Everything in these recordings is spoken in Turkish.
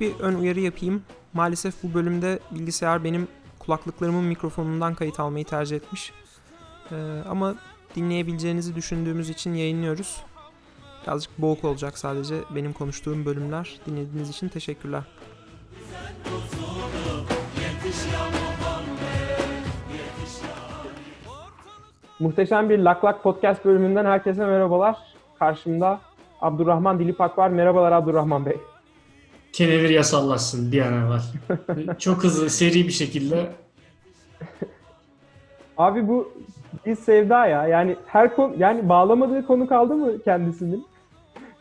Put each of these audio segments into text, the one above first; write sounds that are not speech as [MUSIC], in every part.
Bir ön uyarı yapayım. Maalesef bu bölümde bilgisayar benim kulaklıklarımın mikrofonundan kayıt almayı tercih etmiş. Ee, ama dinleyebileceğinizi düşündüğümüz için yayınlıyoruz. Birazcık boğuk olacak sadece benim konuştuğum bölümler. Dinlediğiniz için teşekkürler. Muhteşem bir Lak Lak Podcast bölümünden herkese merhabalar. Karşımda Abdurrahman Dilipak var. Merhabalar Abdurrahman Bey. Kenevir yasallaşsın bir an evvel. Çok hızlı, seri bir şekilde. Abi bu bir sevda ya. Yani her konu yani bağlamadığı konu kaldı mı kendisinin?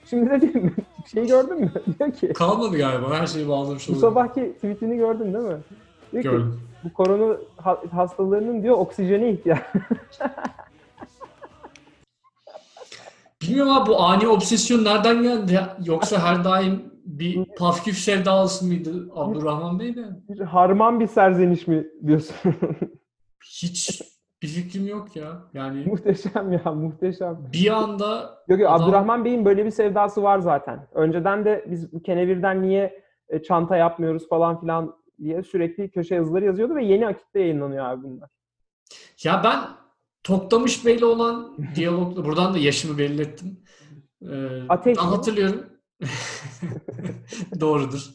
Şimdi de mi? Şeyi gördün mü? [LAUGHS] Diyor ki. Kalmadı galiba. Her şeyi bağlamış Bu sabahki tweetini gördün değil mi? Diyor ki, Gördüm. bu korona ha- hastalarının diyor oksijene ihtiyacı. Bilmiyorum abi bu ani obsesyon nereden geldi ya? Yoksa her daim bir pafküf sevdalısı mıydı Abdurrahman Bey de? Bir harman bir serzeniş mi diyorsun? Hiç bir fikrim yok ya. Yani muhteşem ya muhteşem. bir anda Yok yok Adam- Abdurrahman Bey'in böyle bir sevdası var zaten. Önceden de biz kenevirden niye e, çanta yapmıyoruz falan filan diye sürekli köşe yazıları yazıyordu ve yeni akitte yayınlanıyor abi bunlar. ya ben Toktamış Bey'le olan diyalogla buradan da yaşımı belli ettim. Ee, Ateş hatırlıyorum. [LAUGHS] Doğrudur.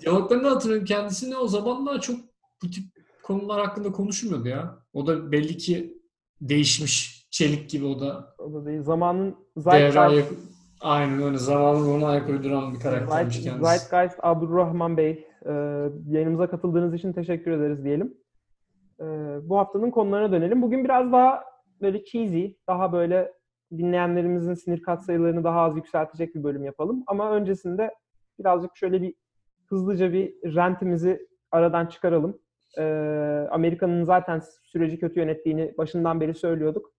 Diyaloglarını hatırlıyorum. Kendisine o zamanlar çok bu tip konular hakkında konuşmuyordu ya. O da belli ki değişmiş. Çelik gibi o da. O da değil. Zamanın. Zeitgeist, Aynen öyle. Zamanın ona ayak uyduran bir karaktermiş Zeit- kendisi. Zeitgeist Abdurrahman Bey. e, yayınımıza katıldığınız için teşekkür ederiz diyelim. E, bu haftanın konularına dönelim. Bugün biraz daha böyle cheesy, daha böyle dinleyenlerimizin sinir katsayılarını daha az yükseltecek bir bölüm yapalım. Ama öncesinde birazcık şöyle bir hızlıca bir rentimizi aradan çıkaralım. E, Amerika'nın zaten süreci kötü yönettiğini başından beri söylüyorduk.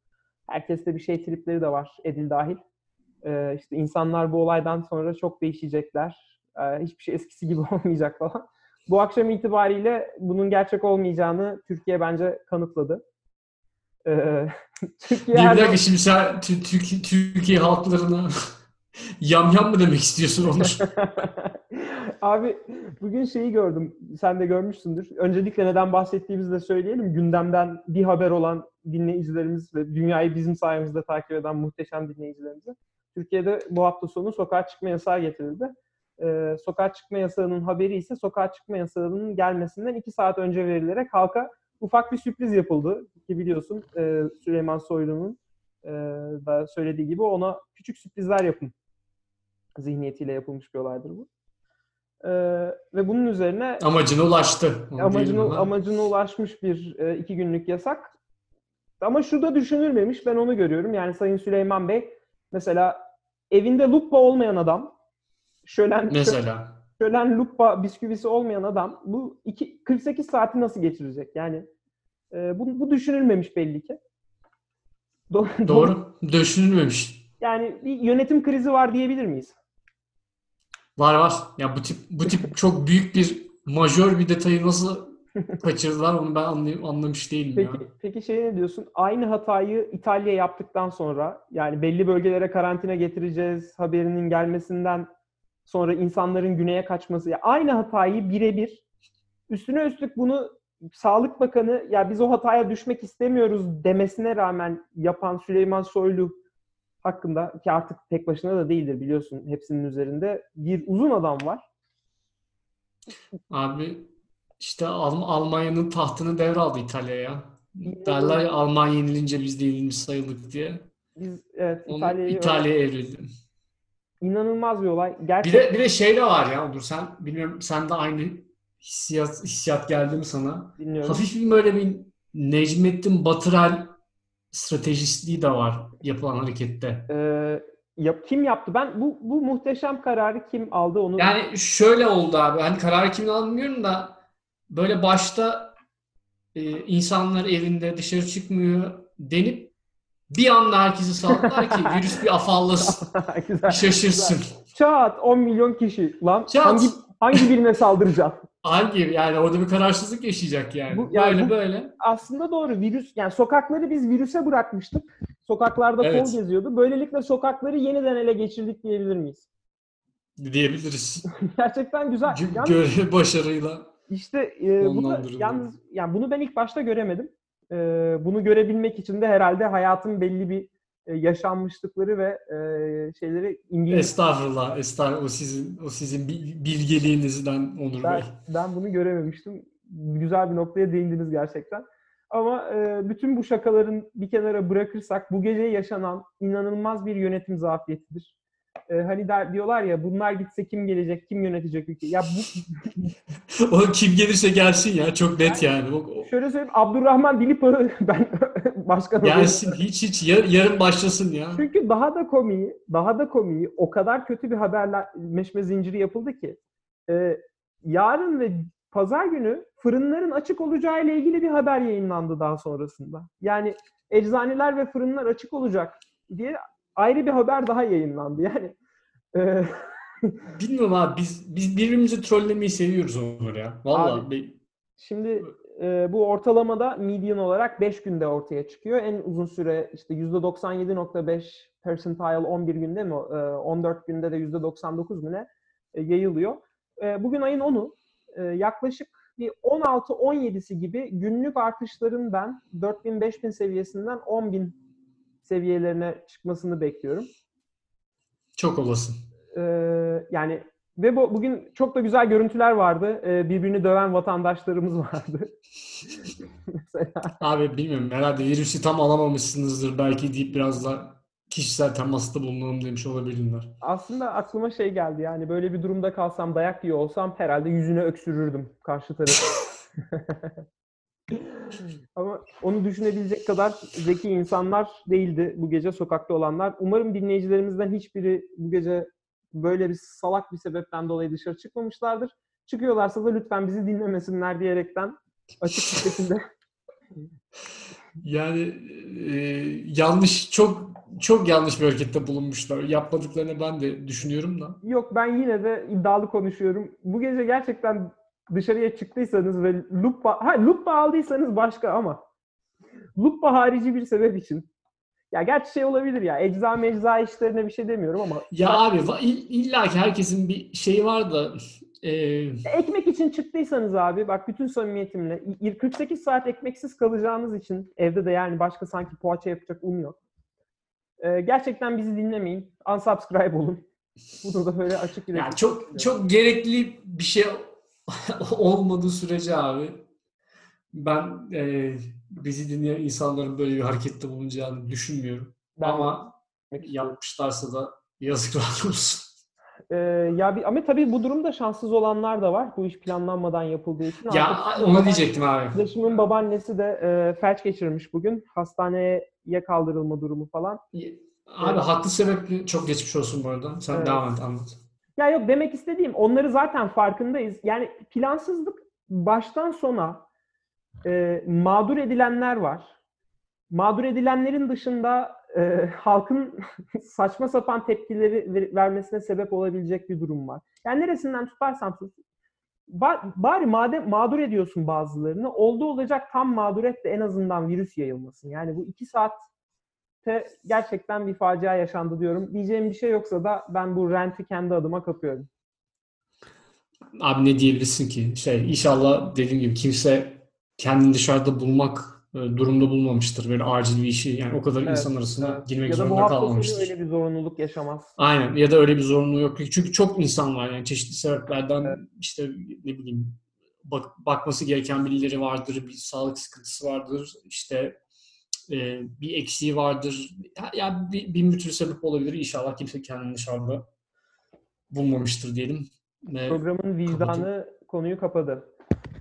Herkeste bir şey tripleri de var, Edil dahil. Ee, işte insanlar bu olaydan sonra çok değişecekler. Ee, hiçbir şey eskisi gibi [LAUGHS] olmayacak falan. Bu akşam itibariyle bunun gerçek olmayacağını Türkiye bence kanıtladı. Ee, Türkiye Bir dakika şimdi sen Tü- Türkiye, halklarına [LAUGHS] yamyam mı demek istiyorsun Onur? [LAUGHS] Abi bugün şeyi gördüm. Sen de görmüşsündür. Öncelikle neden bahsettiğimizi de söyleyelim. Gündemden bir haber olan dinleyicilerimiz ve dünyayı bizim sayemizde takip eden muhteşem dinleyicilerimize. Türkiye'de bu hafta sonu sokağa çıkma yasağı getirildi. Ee, sokağa çıkma yasağının haberi ise sokağa çıkma yasağının gelmesinden iki saat önce verilerek halka ufak bir sürpriz yapıldı. Ki biliyorsun e, Süleyman Soylu'nun e, da söylediği gibi ona küçük sürprizler yapın zihniyetiyle yapılmış bir olaydır bu. Ee, ve bunun üzerine Amacına ulaştı. Onu amacına, ama. amacına ulaşmış bir e, iki günlük yasak. Ama şu da düşünülmemiş. Ben onu görüyorum. Yani Sayın Süleyman Bey mesela evinde lupa olmayan adam şölen, Mesela. Şölen lupa bisküvisi olmayan adam bu iki, 48 saati nasıl geçirecek? Yani e, bu, bu düşünülmemiş belli ki. Do- Doğru. Düşünülmemiş. Yani bir yönetim krizi var diyebilir miyiz? Var var. Ya bu tip bu tip [LAUGHS] çok büyük bir majör bir detayı nasıl kaçırdılar onu ben anlay- anlamış değilim ya. Peki, peki şey ne diyorsun? Aynı hatayı İtalya yaptıktan sonra yani belli bölgelere karantina getireceğiz haberinin gelmesinden sonra insanların güneye kaçması. Ya aynı hatayı birebir üstüne üstlük bunu Sağlık Bakanı ya biz o hataya düşmek istemiyoruz demesine rağmen yapan Süleyman Soylu hakkında ki artık tek başına da değildir biliyorsun hepsinin üzerinde bir uzun adam var. Abi işte Alm- Almanya'nın tahtını devraldı İtalya'ya. Derler ya Almanya yenilince biz de yenilmiş sayıldık diye. Biz evet İtalya'ya evrildi. İnanılmaz bir olay. Bir Gerçekten de bir de şey de var ya Onur sen bilmiyorum sen de aynı hissiyat hissiyat geldi mi sana? dinliyorum. Hafif bir böyle bir Necmettin Batırel stratejistliği de var yapılan harekette. Ee, yap, kim yaptı? Ben bu bu muhteşem kararı kim aldı onu Yani şöyle oldu abi. Hani kararı kimin aldı bilmiyorum da böyle başta e, insanlar evinde dışarı çıkmıyor denip bir anda herkesi saldılar ki [LAUGHS] virüs bir afallasın, [LAUGHS] güzel. şaşırsın. güzel. Çat 10 milyon kişi. Lan Çat. hangi hangi birine saldıracaksın? [LAUGHS] Hangi yani orada bir kararsızlık yaşayacak yani. Bu- yani böyle bu- böyle. Aslında doğru. Virüs yani sokakları biz virüse bırakmıştık. Sokaklarda Evet. kol geziyordu. Böylelikle sokakları yeniden ele geçirdik diyebilir miyiz? diyebiliriz. Gerçekten güzel. Gö- Görev başarıyla. işte e, Sonlandırılıyor. yalnız yani bunu ben ilk başta göremedim. E, bunu görebilmek için de herhalde hayatın belli bir e, yaşanmışlıkları ve e, şeyleri İngiliz Estağfurullah, estağfurullah. O sizin o sizin bi- bilgeliğinizden Onur Ben, Bey. ben bunu görememiştim. Güzel bir noktaya değindiniz gerçekten. Ama e, bütün bu şakaların bir kenara bırakırsak bu gece yaşanan inanılmaz bir yönetim zafiyetidir. E, hani der, diyorlar ya bunlar gitse kim gelecek, kim yönetecek ülkeyi? Ya bu [LAUGHS] O kim gelirse gelsin ya çok net yani. O, o- şöyle söyleyeyim Abdurrahman Dilipağ'ı [LAUGHS] ben başkan gelsin hiç hiç yar- yarın başlasın ya. Çünkü daha da komiği, daha da komiği o kadar kötü bir haberleşme zinciri yapıldı ki e, yarın ve pazar günü fırınların açık olacağı ile ilgili bir haber yayınlandı daha sonrasında. Yani eczaneler ve fırınlar açık olacak diye ayrı bir haber daha yayınlandı. Yani e, [LAUGHS] Bilmiyorum abi biz biz birbirimizi trollemeyi seviyoruz Onur ya. Vallahi Abi, Şimdi e, bu ortalamada median olarak 5 günde ortaya çıkıyor. En uzun süre işte %97.5 percentile 11 günde mi? e, 14 günde de %99 mu ne e, yayılıyor. E, bugün ayın 10'u. E, yaklaşık bir 16-17'si gibi günlük artışların ben 4000-5000 seviyesinden 10.000 seviyelerine çıkmasını bekliyorum. çok olasın. E, yani ve bu, bugün çok da güzel görüntüler vardı. E, birbirini döven vatandaşlarımız vardı. [LAUGHS] Mesela Abi bilmiyorum herhalde virüsü tam alamamışsınızdır belki deyip biraz da kişisel temasta bulunalım demiş olabilirler. aslında aklıma şey geldi yani böyle bir durumda kalsam dayak yiyor olsam herhalde yüzüne öksürürdüm karşı tarafı. [LAUGHS] Ama onu düşünebilecek kadar zeki insanlar değildi bu gece sokakta olanlar. Umarım dinleyicilerimizden hiçbiri bu gece böyle bir salak bir sebepten dolayı dışarı çıkmamışlardır. Çıkıyorlarsa da lütfen bizi dinlemesinler diyerekten açık bir şekilde [LAUGHS] Yani e, yanlış çok çok yanlış bir harekette bulunmuşlar. Yapmadıklarını ben de düşünüyorum da. Yok ben yine de iddialı konuşuyorum. Bu gece gerçekten dışarıya çıktıysanız ve lupa, ha lupa aldıysanız başka ama lupa harici bir sebep için. Ya gerçi şey olabilir ya ecza mecza işlerine bir şey demiyorum ama Ya abi illa ki herkesin bir şeyi var da e, ekmek için çıktıysanız abi bak bütün samimiyetimle y- 48 saat ekmeksiz kalacağınız için evde de yani başka sanki poğaça yapacak un yok. Ee, gerçekten bizi dinlemeyin. Unsubscribe olun. Bunu da böyle açık yürekli yani çok çok gerekli bir şey [LAUGHS] olmadığı sürece abi ben e, bizi dinleyen insanların böyle bir harekette bulunacağını düşünmüyorum. Ben Ama yapmışlarsa da yazıklar olsun. Ee, ya bir, ama tabii bu durumda şanssız olanlar da var. Bu iş planlanmadan yapıldığı için. Ya onu baba- diyecektim abi. Arkadaşımın babaannesi de e, felç geçirmiş bugün. Hastaneye kaldırılma durumu falan. Abi haklı sebeple çok geçmiş olsun bu arada. Sen Evet. devam et anlat. Ya yok demek istediğim onları zaten farkındayız. Yani plansızlık baştan sona e, mağdur edilenler var. Mağdur edilenlerin dışında e, halkın [LAUGHS] saçma sapan tepkileri ver- vermesine sebep olabilecek bir durum var. Yani neresinden tutarsan tut. ba- Bari madem mağdur ediyorsun bazılarını, oldu olacak tam mağdur et de en azından virüs yayılmasın. Yani bu iki saatte gerçekten bir facia yaşandı diyorum. Diyeceğim bir şey yoksa da ben bu renti kendi adıma kapıyorum. Abi ne diyebilirsin ki? Şey inşallah dediğim gibi kimse kendini dışarıda bulmak e, durumda bulmamıştır. Böyle acil bir işi yani o kadar Evet, insan arasında Evet. girmek ya da bu zorunda hafta sonu kalmamıştır. öyle bir zorunluluk yaşamaz. Aynen ya da öyle bir zorunluluğu yok. Çünkü çok insan var yani çeşitli sebeplerden Evet. işte ne bileyim bak, bakması gereken birileri vardır, bir sağlık sıkıntısı vardır, işte e, bir eksiği vardır. Ya, ya bir, bin bir türlü sebep olabilir. İnşallah kimse kendini dışarıda bulmamıştır diyelim. Ve Programın vicdanı Kapadım. konuyu kapadı.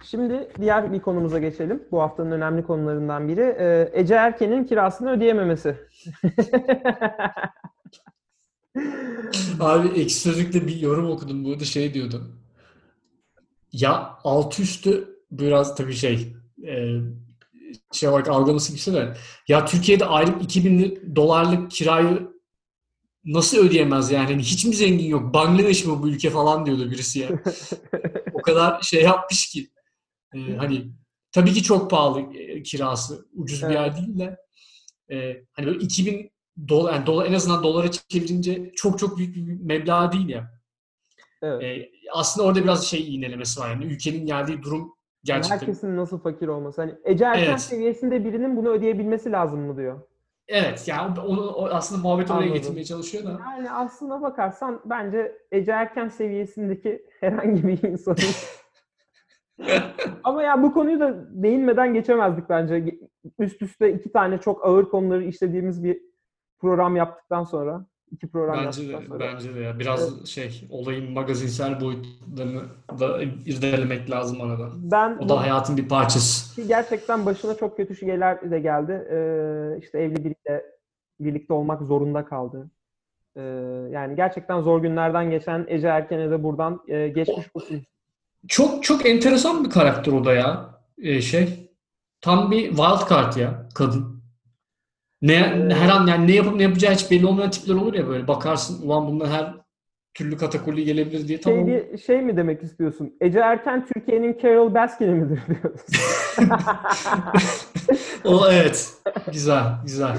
Şimdi diğer bir konumuza geçelim. Bu haftanın önemli konularından biri. Ee, Ece Erken'in kirasını ödeyememesi. [LAUGHS] Abi ekşi sözlükte bir yorum okudum burada şey diyordu. Ya alt üstü biraz tabii şey e, şey olarak algılaması gitse de ya Türkiye'de aylık 2000 dolarlık kirayı nasıl ödeyemez yani? Hani hiç mi zengin yok? Bangladeş mi bu ülke falan diyordu birisi ya. o [LAUGHS] kadar şey yapmış ki. E, hani tabii ki çok pahalı e, kirası. Ucuz bir Evet. yer değil de e, hani böyle 2000 dolar, yani dolar en azından dolara çevirince çok çok büyük bir meblağ değil ya. Evet. E, aslında orada biraz şey iğnelemesi var. Yani ülkenin geldiği durum gerçekten. Herkesin nasıl fakir olması. Hani Ece Erken Evet. seviyesinde birinin bunu ödeyebilmesi lazım mı diyor. Evet yani onu, o aslında muhabbeti oraya Anladım. getirmeye çalışıyor da. Yani aslına bakarsan bence Ece Erken seviyesindeki [LAUGHS] herhangi bir insanın [LAUGHS] Ama ya bu konuyu da değinmeden geçemezdik bence. Üst üste iki tane çok ağır konuları işlediğimiz bir program yaptıktan sonra. İki program Bence de, sonra. bence de ya. Biraz şey olayın magazinsel boyutlarını da irdelemek lazım arada. Ben O da hayatın bir parçası. Ki gerçekten başına çok kötü şeyler de geldi. Ee, işte evli biriyle birlikte olmak zorunda kaldı. Ee, yani gerçekten zor günlerden geçen Ece Erken'e de buradan e, geçmiş olsun. Çok çok enteresan bir karakter o da ya. Ee, şey tam bir wild card ya kadın. Ne Ee, her an yani ne yapıp ne yapacağı hiç belli olmayan tipler olur ya böyle bakarsın ulan bunlar her türlü katakulli gelebilir diye Şey, tamam. diye- şey mi demek istiyorsun? Ece Erken Türkiye'nin Carol Baskin'i midir [LAUGHS] diyorsun? [LAUGHS] o evet. Güzel, güzel.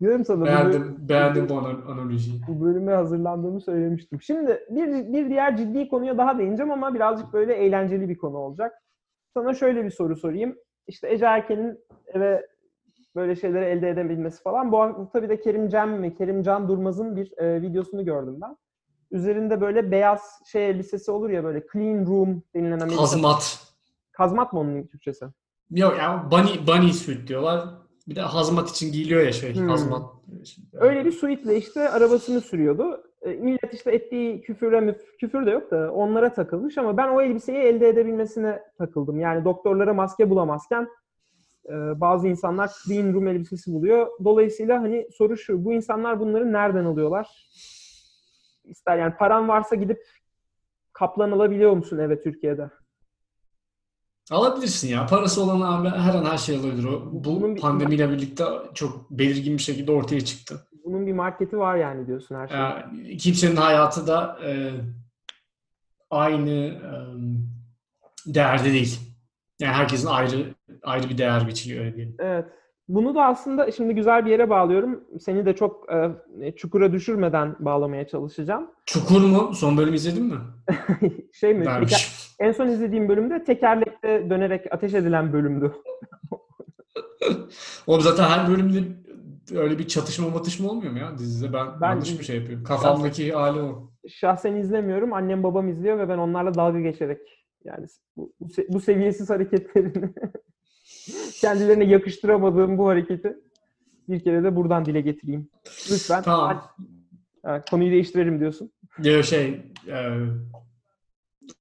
Diyorum sana bu, bölüm- Beğendim, beğendim bu ana- analojiyi. bu bölüme hazırlandığımı söylemiştim. Şimdi bir, bir diğer ciddi konuya daha değineceğim ama birazcık böyle eğlenceli bir konu olacak. Sana şöyle bir soru sorayım. İşte Ece Erken'in eve böyle şeyleri elde edebilmesi falan. Bu hafta bir de Kerim Cem mi, Kerim Can Durmaz'ın bir e, videosunu gördüm ben. Üzerinde böyle beyaz şey elbisesi olur ya böyle clean room denilen Amerika. Hazmat. Kazmat mı onun Türkçesi? Yok ya bunny, bunny suit diyorlar. Bir de hazmat için giyiliyor ya şey. Hmm. Hazmat. Öyle bir suitle işte arabasını sürüyordu. E, millet işte ettiği küfüre müf, küfür de yok da onlara takılmış ama ben o elbiseyi elde edebilmesine takıldım. Yani doktorlara maske bulamazken bazı insanlar clean room elbisesi buluyor. Dolayısıyla hani soru şu, bu insanlar bunları nereden alıyorlar? İster yani paran varsa gidip kaplan alabiliyor musun eve Türkiye'de? Alabilirsin ya. Parası olan abi her an her şey alabilir. Bu Bunun bir- pandemiyle birlikte çok belirgin bir şekilde ortaya çıktı. Bunun bir marketi var yani diyorsun her şey. Yani kimsenin hayatı da e, aynı e, değerde değil. Yani herkesin ayrı ayrı bir değer biçiyor öyle diyelim. Evet. Bunu da aslında şimdi güzel bir yere bağlıyorum. Seni de çok e, çukura düşürmeden bağlamaya çalışacağım. Çukur mu? Son bölüm izledin mi? [LAUGHS] şey mi? Teker- en son izlediğim bölümde tekerlekte dönerek ateş edilen bölümdü. [LAUGHS] Oğlum zaten her bölümde öyle bir çatışma matışma olmuyor mu ya dizide? Ben, Ben- yanlış bir şey yapıyorum. Kafamdaki hali o. Şahsen izlemiyorum. Annem babam izliyor ve ben onlarla dalga geçerek yani bu, bu, se- bu seviyesiz hareketlerini [LAUGHS] kendilerine yakıştıramadığım bu hareketi bir kere de buradan dile getireyim. Lütfen. Tamam. Ha, konuyu değiştirelim diyorsun. Ya şey e,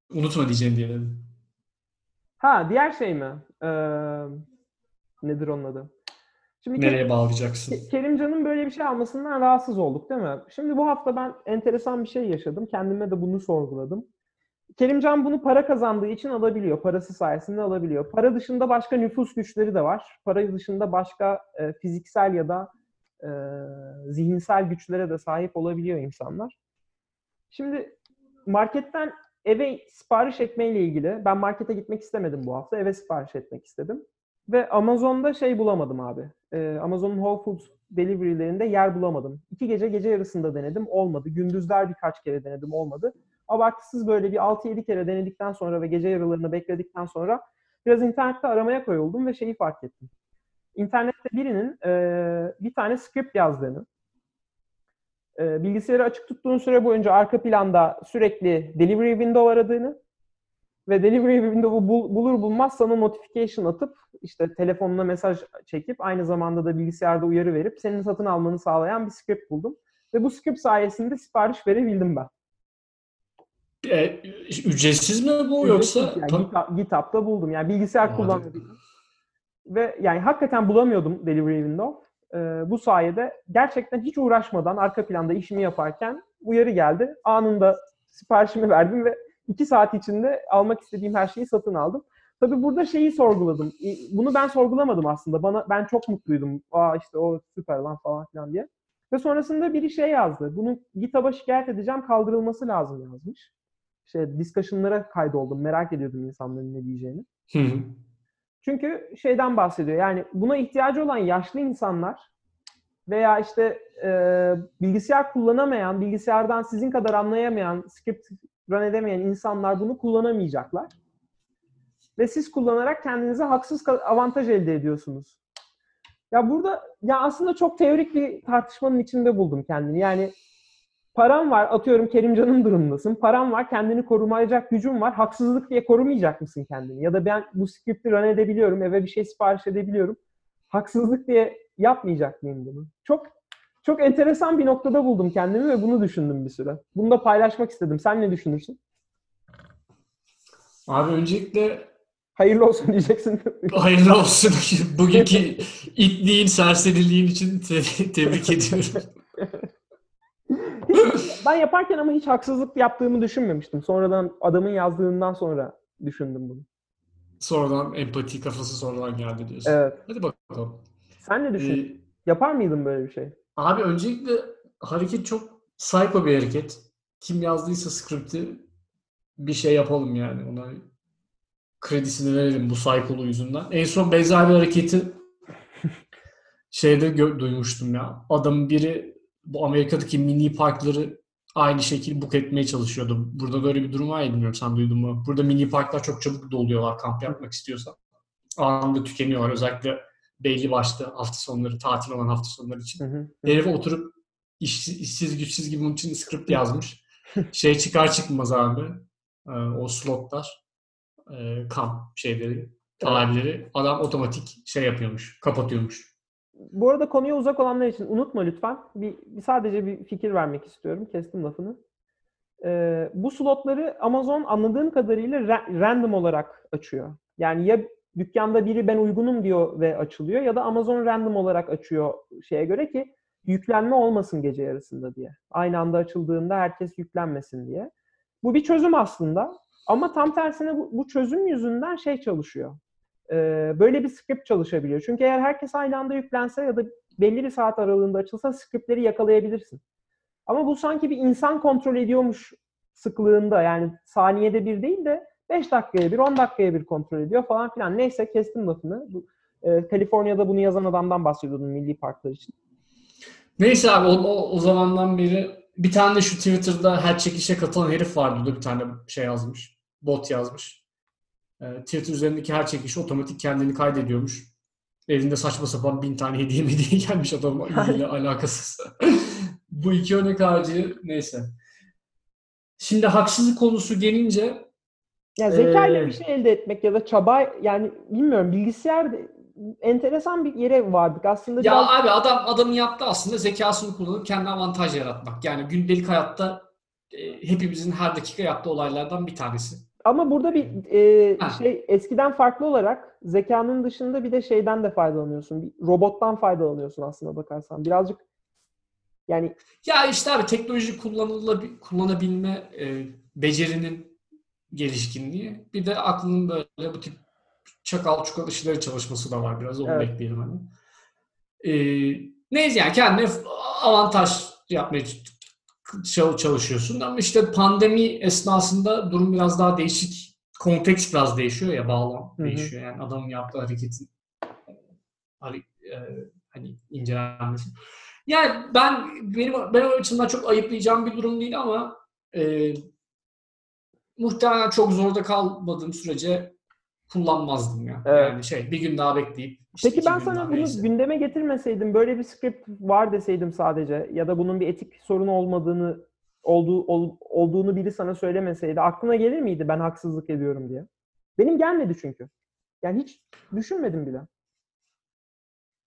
unutma diyeceğim diye dedim. Ha diğer şey mi? Ee, nedir onun adı? Şimdi Kerim- Nereye bağlayacaksın? Ke- Kerimcan'ın böyle bir şey almasından rahatsız olduk değil mi? Şimdi bu hafta ben enteresan bir şey yaşadım. Kendime de bunu sorguladım. Kerimcan bunu para kazandığı için alabiliyor. Parası sayesinde alabiliyor. Para dışında başka nüfus güçleri de var. Para dışında başka e, fiziksel ya da e, zihinsel güçlere de sahip olabiliyor insanlar. Şimdi marketten eve sipariş etmeyle ilgili ben markete gitmek istemedim bu hafta. Eve sipariş etmek istedim. Ve Amazon'da şey bulamadım abi. Ee, Amazon'un Whole Foods delivery'lerinde yer bulamadım. İki gece gece yarısında denedim. Olmadı. Gündüzler birkaç kere denedim. Olmadı. Abartısız böyle bir 6-7 kere denedikten sonra ve gece yarılarını bekledikten sonra biraz internette aramaya koyuldum ve şeyi fark ettim. İnternette birinin e, bir tane script yazdığını, e, bilgisayarı açık tuttuğun süre boyunca arka planda sürekli delivery window aradığını ve delivery window'u bul- bulur bulmaz sana notification atıp işte telefonuna mesaj çekip aynı zamanda da bilgisayarda uyarı verip senin satın almanı sağlayan bir script buldum. Ve bu script sayesinde sipariş verebildim ben. E, ücretsiz mi bu yoksa? Yani Ta- GitHub- GitHub'da buldum. Yani bilgisayar Hadi. Ve yani hakikaten bulamıyordum delivery window. Ee, bu sayede gerçekten hiç uğraşmadan arka planda işimi yaparken uyarı geldi. Anında siparişimi verdim ve iki saat içinde almak istediğim her şeyi satın aldım. Tabii burada şeyi sorguladım. Bunu ben sorgulamadım aslında. Bana ben çok mutluydum. Aa işte o süper lan falan filan diye. Ve sonrasında biri şey yazdı. Bunu GitHub'a şikayet edeceğim, kaldırılması lazım yazmış. Şey, discussion'lara kaydoldum. Merak ediyordum insanların ne diyeceğini. Hı hı. Çünkü şeyden bahsediyor. Yani buna ihtiyacı olan yaşlı insanlar veya işte e, bilgisayar kullanamayan, bilgisayardan sizin kadar anlayamayan, script run edemeyen insanlar bunu kullanamayacaklar. Ve siz kullanarak kendinize haksız avantaj elde ediyorsunuz. Ya burada ya aslında çok teorik bir tartışmanın içinde buldum kendini. Yani param var atıyorum Kerimcan'ın durumundasın. Param var kendini korumayacak gücün var. Haksızlık diye korumayacak mısın kendini? Ya da ben bu script'i run edebiliyorum. Eve bir şey sipariş edebiliyorum. Haksızlık diye yapmayacak mıyım bunu? Çok çok enteresan bir noktada buldum kendimi ve bunu düşündüm bir süre. Bunu da paylaşmak istedim. Sen ne düşünürsün? Abi öncelikle hayırlı olsun diyeceksin. [LAUGHS] hayırlı olsun. Bugünkü [LAUGHS] itliğin, serseriliğin için te- tebrik ediyorum. [LAUGHS] ben yaparken ama hiç haksızlık yaptığımı düşünmemiştim. Sonradan adamın yazdığından sonra düşündüm bunu. Sonradan empati kafası sonradan geldi diyorsun. Evet. Hadi bakalım. Sen ne düşün? Ee, Yapar mıydın böyle bir şey? Abi öncelikle hareket çok psycho bir hareket. Kim yazdıysa script'i bir şey yapalım yani. Ona kredisini verelim bu psycholu yüzünden. En son benzer bir hareketi [LAUGHS] şeyde gö- duymuştum ya. Adamın biri bu Amerika'daki mini parkları aynı şekilde book etmeye çalışıyordu. Burada böyle bir durum var ya bilmiyorum sen duydun mu? Burada mini parklar çok çabuk doluyorlar kamp yapmak istiyorsan. Anında tükeniyorlar özellikle belli başlı hafta sonları, tatil olan hafta sonları için. Hı Herif oturup işsiz, işsiz güçsüz gibi onun için script yazmış. şey çıkar çıkmaz abi e, o slotlar e, kamp şeyleri, tarihleri adam otomatik şey yapıyormuş, kapatıyormuş. Bu arada konuya uzak olanlar için unutma lütfen. Bir, bir sadece bir fikir vermek istiyorum. Kestim lafını. Ee, bu slotları Amazon anladığım kadarıyla ra- random olarak açıyor. Yani ya dükkanda biri ben uygunum diyor ve açılıyor ya da Amazon random olarak açıyor şeye göre ki yüklenme olmasın gece yarısında diye. Aynı anda açıldığında herkes yüklenmesin diye. Bu bir çözüm aslında. Ama tam tersine bu, bu çözüm yüzünden şey çalışıyor. Böyle bir script çalışabiliyor. Çünkü eğer herkes aynı anda yüklense ya da belli bir saat aralığında açılsa scriptleri yakalayabilirsin. Ama bu sanki bir insan kontrol ediyormuş sıklığında yani saniyede bir değil de 5 dakikaya bir, 10 dakikaya bir kontrol ediyor falan filan. Neyse kestim lafını. Bu, e, Kaliforniya'da bunu yazan adamdan bahsediyordum milli parklar için. Neyse abi o, o, o zamandan beri bir tane de şu Twitter'da her çekişe katılan herif vardı. bir tane şey yazmış. Bot yazmış. E, Twitter üzerindeki her çekiş otomatik kendini kaydediyormuş. Evinde saçma sapan bin tane hediye hediye [LAUGHS] gelmiş adamla ilgili alakasız. [LAUGHS] Bu iki örnek harici neyse. Şimdi haksızlık konusu gelince ya zeka ile ee, bir şey elde etmek ya da çaba yani bilmiyorum bilgisayar enteresan bir yere vardık aslında. Ya biraz... abi adam adamın yaptığı aslında zekasını kullanıp kendi avantaj yaratmak. Yani gündelik hayatta e, hepimizin her dakika yaptığı olaylardan bir tanesi. Ama burada bir e, şey eskiden farklı olarak zekanın dışında bir de şeyden de faydalanıyorsun. Bir robottan faydalanıyorsun aslında bakarsan. Birazcık yani ya işte abi teknoloji kullanabilme e, becerinin gelişkinliği. Bir de aklının böyle bu tip çakal çukal işleri çalışması da var biraz. Onu evet. bekleyelim hani. Ee, neyse yani kendine avantaj yapmaya çalışıyorsun. Ama işte pandemi esnasında durum biraz daha değişik. Konteks biraz değişiyor ya bağlam Hı-hı. değişiyor. Yani adamın yaptığı hareketin hani, e, hani incelenmesi. Yani ben benim benim açımdan çok ayıplayacağım bir durum değil ama e, muhtemelen çok zorda kalmadığım sürece kullanmazdım ya. Evet. Yani şey bir gün daha bekleyip işte Peki ben sana bunu neyse. gündeme getirmeseydim böyle bir script var deseydim sadece ya da bunun bir etik sorunu olmadığını olduğu ol, olduğunu biri sana söylemeseydi aklına gelir miydi ben haksızlık ediyorum diye? Benim gelmedi çünkü. Yani hiç düşünmedim bile.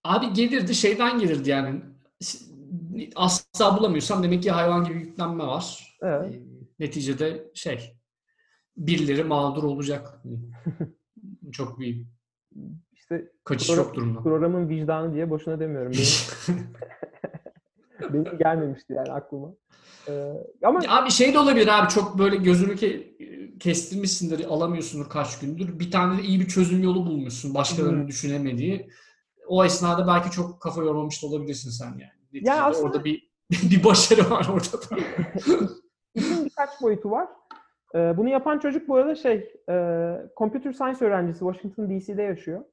Abi gelirdi şeyden gelirdi yani. Asla bulamıyorsam demek ki hayvan gibi yüklenme var. Evet. E, neticede şey birileri mağdur olacak. [LAUGHS] Çok büyük. İşte kaçış program, yok durumda. Programın vicdanı diye boşuna demiyorum. Benim, [LAUGHS] benim gelmemişti yani aklıma. Ee, ama abi şey de olabilir abi çok böyle gözünü ke kestirmişsindir, alamıyorsundur kaç gündür. Bir tane de iyi bir çözüm yolu bulmuşsun başkalarının hmm. düşünemediği. O esnada belki çok kafa yormamış da olabilirsin sen yani. Neticede ya aslında orada bir [LAUGHS] bir başarı var orada. İşin birkaç boyutu var. Ee, bunu yapan çocuk bu arada şey, e, computer science öğrencisi, Washington DC'de yaşıyor.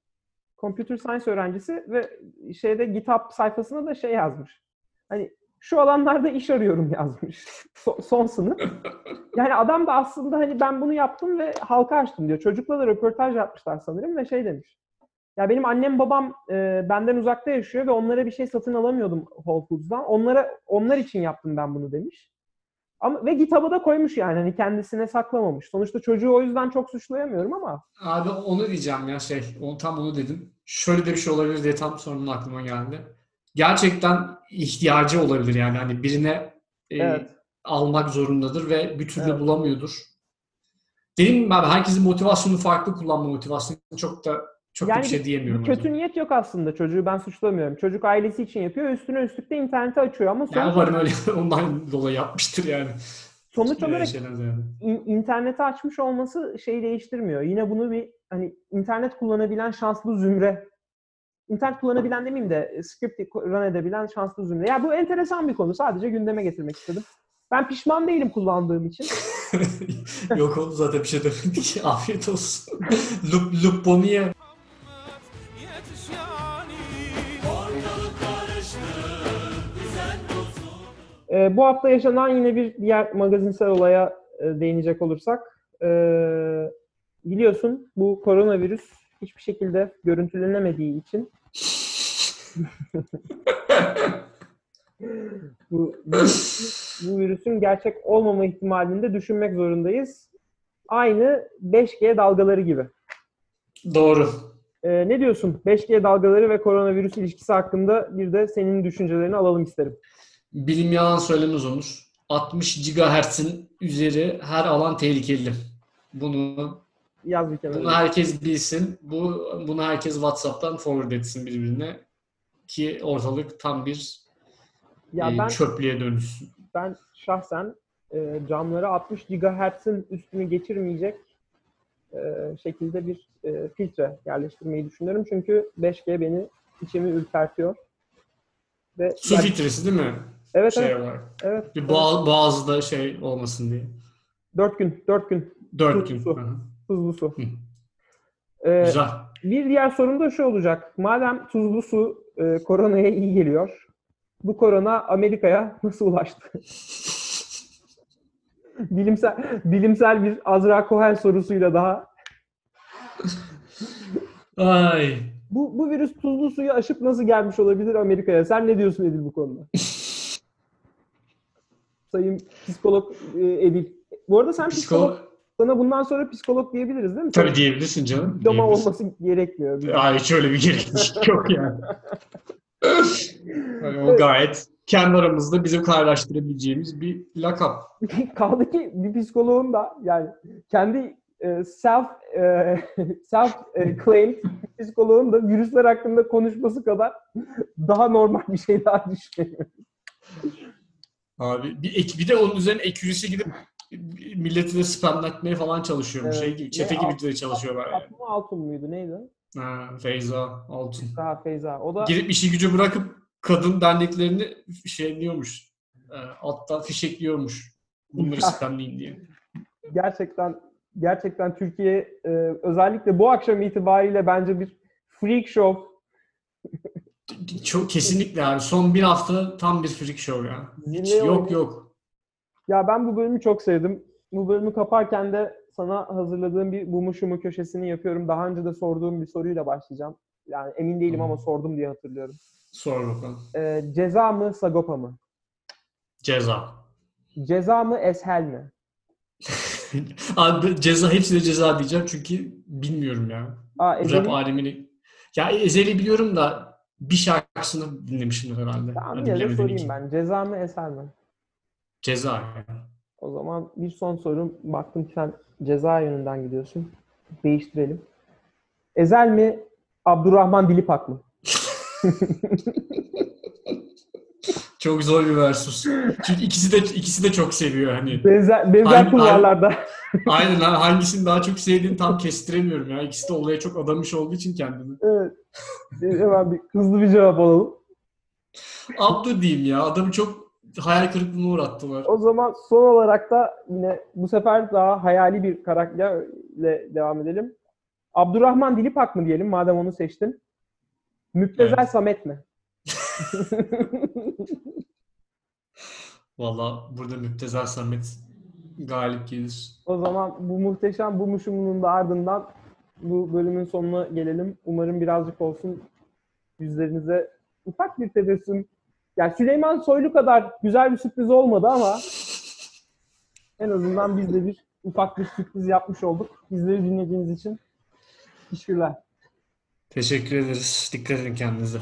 Computer science öğrencisi ve şeyde GitHub sayfasına da şey yazmış. Hani Şu alanlarda iş arıyorum [LAUGHS] yazmış. So- son sınıf. Yani adam da aslında hani ben bunu yaptım ve halka açtım diyor. Çocukla da röportaj yapmışlar sanırım ve şey demiş. Ya benim annem babam e, benden uzakta yaşıyor ve onlara bir şey satın alamıyordum Whole Foods'dan. Onlara onlar için yaptım ben bunu demiş. Ama ve kitabı da koymuş yani hani kendisine saklamamış. Sonuçta çocuğu o yüzden çok suçlayamıyorum ama Abi onu diyeceğim ya şey, onu tam onu dedim. Şöyle de bir şey olabilir diye tam sorunun aklıma geldi. Gerçekten ihtiyacı olabilir yani hani birine e, Evet. almak zorundadır ve bir türlü Evet. bulamıyordur. Gibi abi herkesin motivasyonu farklı kullanma motivasyonu çok da çok Yani bir şey diyemiyorum. bir kötü yüzden. niyet yok aslında. Çocuğu ben suçlamıyorum. Çocuk ailesi için yapıyor. Üstüne üstlük de internete açıyor ama Yani sonuç, umarım öyle [LAUGHS] ondan dolayı yapmıştır yani. sonuç olarak şeyler de yani. in- internete açmış olması şeyi değiştirmiyor. Yine bunu bir hani internet kullanabilen şanslı zümre internet kullanabilen demeyeyim de e, script run edebilen şanslı zümre. Ya bu enteresan bir konu. Sadece gündeme getirmek istedim. Ben pişman değilim kullandığım için. [LAUGHS] Yok oğlum zaten bir şey demedik. [LAUGHS] Afiyet olsun. Lup, lup Ee, bu hafta yaşanan yine bir diğer magazinsel olaya e, değinecek olursak e, biliyorsun bu koronavirüs hiçbir şekilde görüntülenemediği için [LAUGHS] bu, bu, bu virüsün gerçek olmama ihtimalini de düşünmek zorundayız. Aynı 5G dalgaları gibi. Doğru. Ee, ne diyorsun? 5G dalgaları ve koronavirüs ilişkisi hakkında bir de senin düşüncelerini alalım isterim. Bilim yalan söylemez Onur. 60 GHz'in üzeri her alan tehlikeli. Bunu Yaz bir kenara. bunu herkes bilsin. Bu bunu herkes WhatsApp'tan forward etsin birbirine ki ortalık tam bir Ya e, ben çöplüğe dönüşsün. ben şahsen e, camlara 60 GHz'in üstünü geçirmeyecek e, şekilde bir e, filtre yerleştirmeyi düşünüyorum. Çünkü 5G beni içimi ürpertiyor. Ve Su filtresi değil mi? Evet, Şey evet, olarak. evet. Bir boğaz, boğazda şey olmasın diye. 4 gün, 4 gün 4 Su, gün. su. Hı tuzlu su. Hı. E, Güzel. bir diğer sorum da şu olacak. Madem tuzlu su e, koronaya iyi geliyor, bu korona Amerika'ya [LAUGHS] nasıl ulaştı? [LAUGHS] bilimsel bilimsel bir Azra Cohen sorusuyla daha Ay. Bu, bu virüs tuzlu suyu aşıp nasıl gelmiş olabilir Amerika'ya? Sen ne diyorsun Edil bu konuda? [LAUGHS] Sayın psikolog e, Edil. Bu arada sen psikolog, Psikolog sana bundan sonra psikolog diyebiliriz değil mi? tabii diyebilirsin canım. Diploma diyebilirsin. olması gerekmiyor. Ay hiç öyle bir gereklilik [LAUGHS] yok yani. Yani o gayet kendi aramızda bizim paylaştırabileceğimiz bir lakap. [LAUGHS] Kaldı ki bir psikoloğun da yani kendi e, self e, [LAUGHS] self e, claimed psikoloğun da virüsler hakkında konuşması kadar daha normal bir şey daha düşünüyorum. Abi bir, ek, bir de onun üzerine ekürisi gidip milleti de spamlatmaya falan çalışıyor. Evet. Şey gibi, çete Ne, gibi de çalışıyorlar yani. Fatma Altun muydu neydi? Ha, Feyza Altun. Daha Feyza. O da Gidip işi gücü bırakıp kadın derneklerini şey diyormuş. E, alttan fişekliyormuş. Bunları spamleyin diye. gerçekten gerçekten Türkiye e, özellikle bu akşam itibariyle bence bir freak show. [LAUGHS] Çok kesinlikle abi. Son bir hafta tam bir freak show ya. Hiç yok yok. Ya ben bu bölümü çok sevdim. Bu bölümü kaparken de sana hazırladığım bir bu mu şu mu köşesini yapıyorum. Daha önce de sorduğum bir soruyla başlayacağım. Yani emin değilim ama sordum diye hatırlıyorum. Sor bakalım. E, ceza mı Sagopa mı? Ceza. Ceza mı Eshel mi? [LAUGHS] Abi ceza hepsine ceza diyeceğim çünkü bilmiyorum ya. Aa, Rap Ezeli, alemini. Ya Ezeli biliyorum da bir şarkısını dinlemişimdir herhalde. tamam de bilemedim sorayım iki. ben. Ceza mı Eshel mi? Ceza. ya. O zaman bir son sorum. Baktım ki sen ceza yönünden gidiyorsun. Değiştirelim. Ezel mi? Abdurrahman Dilipak mı? [LAUGHS] Çok zor bir versus. Çünkü ikisi de ikisi de çok seviyor hani. Benzer, benzer Hangi- kulvarlarda. Aynen ha, hangisini daha çok sevdiğini tam kestiremiyorum ya. İkisi de olaya çok adamış olduğu için kendini. evet. Hemen bir hızlı bir cevap alalım. Abdü diyeyim ya. Adamı çok hayal kırıklığına uğrattılar. O zaman son olarak da yine bu sefer daha hayali bir karakterle devam edelim. Abdurrahman Dilipak mı diyelim madem onu seçtin? Müptezel Evet. Samet mi? [LAUGHS] Valla burada Müptezel Samet galip gelir. O zaman bu muhteşem bu muşumunun da ardından bu bölümün sonuna gelelim. Umarım birazcık olsun yüzlerinize ufak bir tebessüm. Yani Süleyman Soylu kadar güzel bir sürpriz olmadı ama en azından biz de bir ufak bir sürpriz yapmış olduk. Bizleri dinlediğiniz için teşekkürler. Teşekkür ederiz. Dikkat edin kendinize.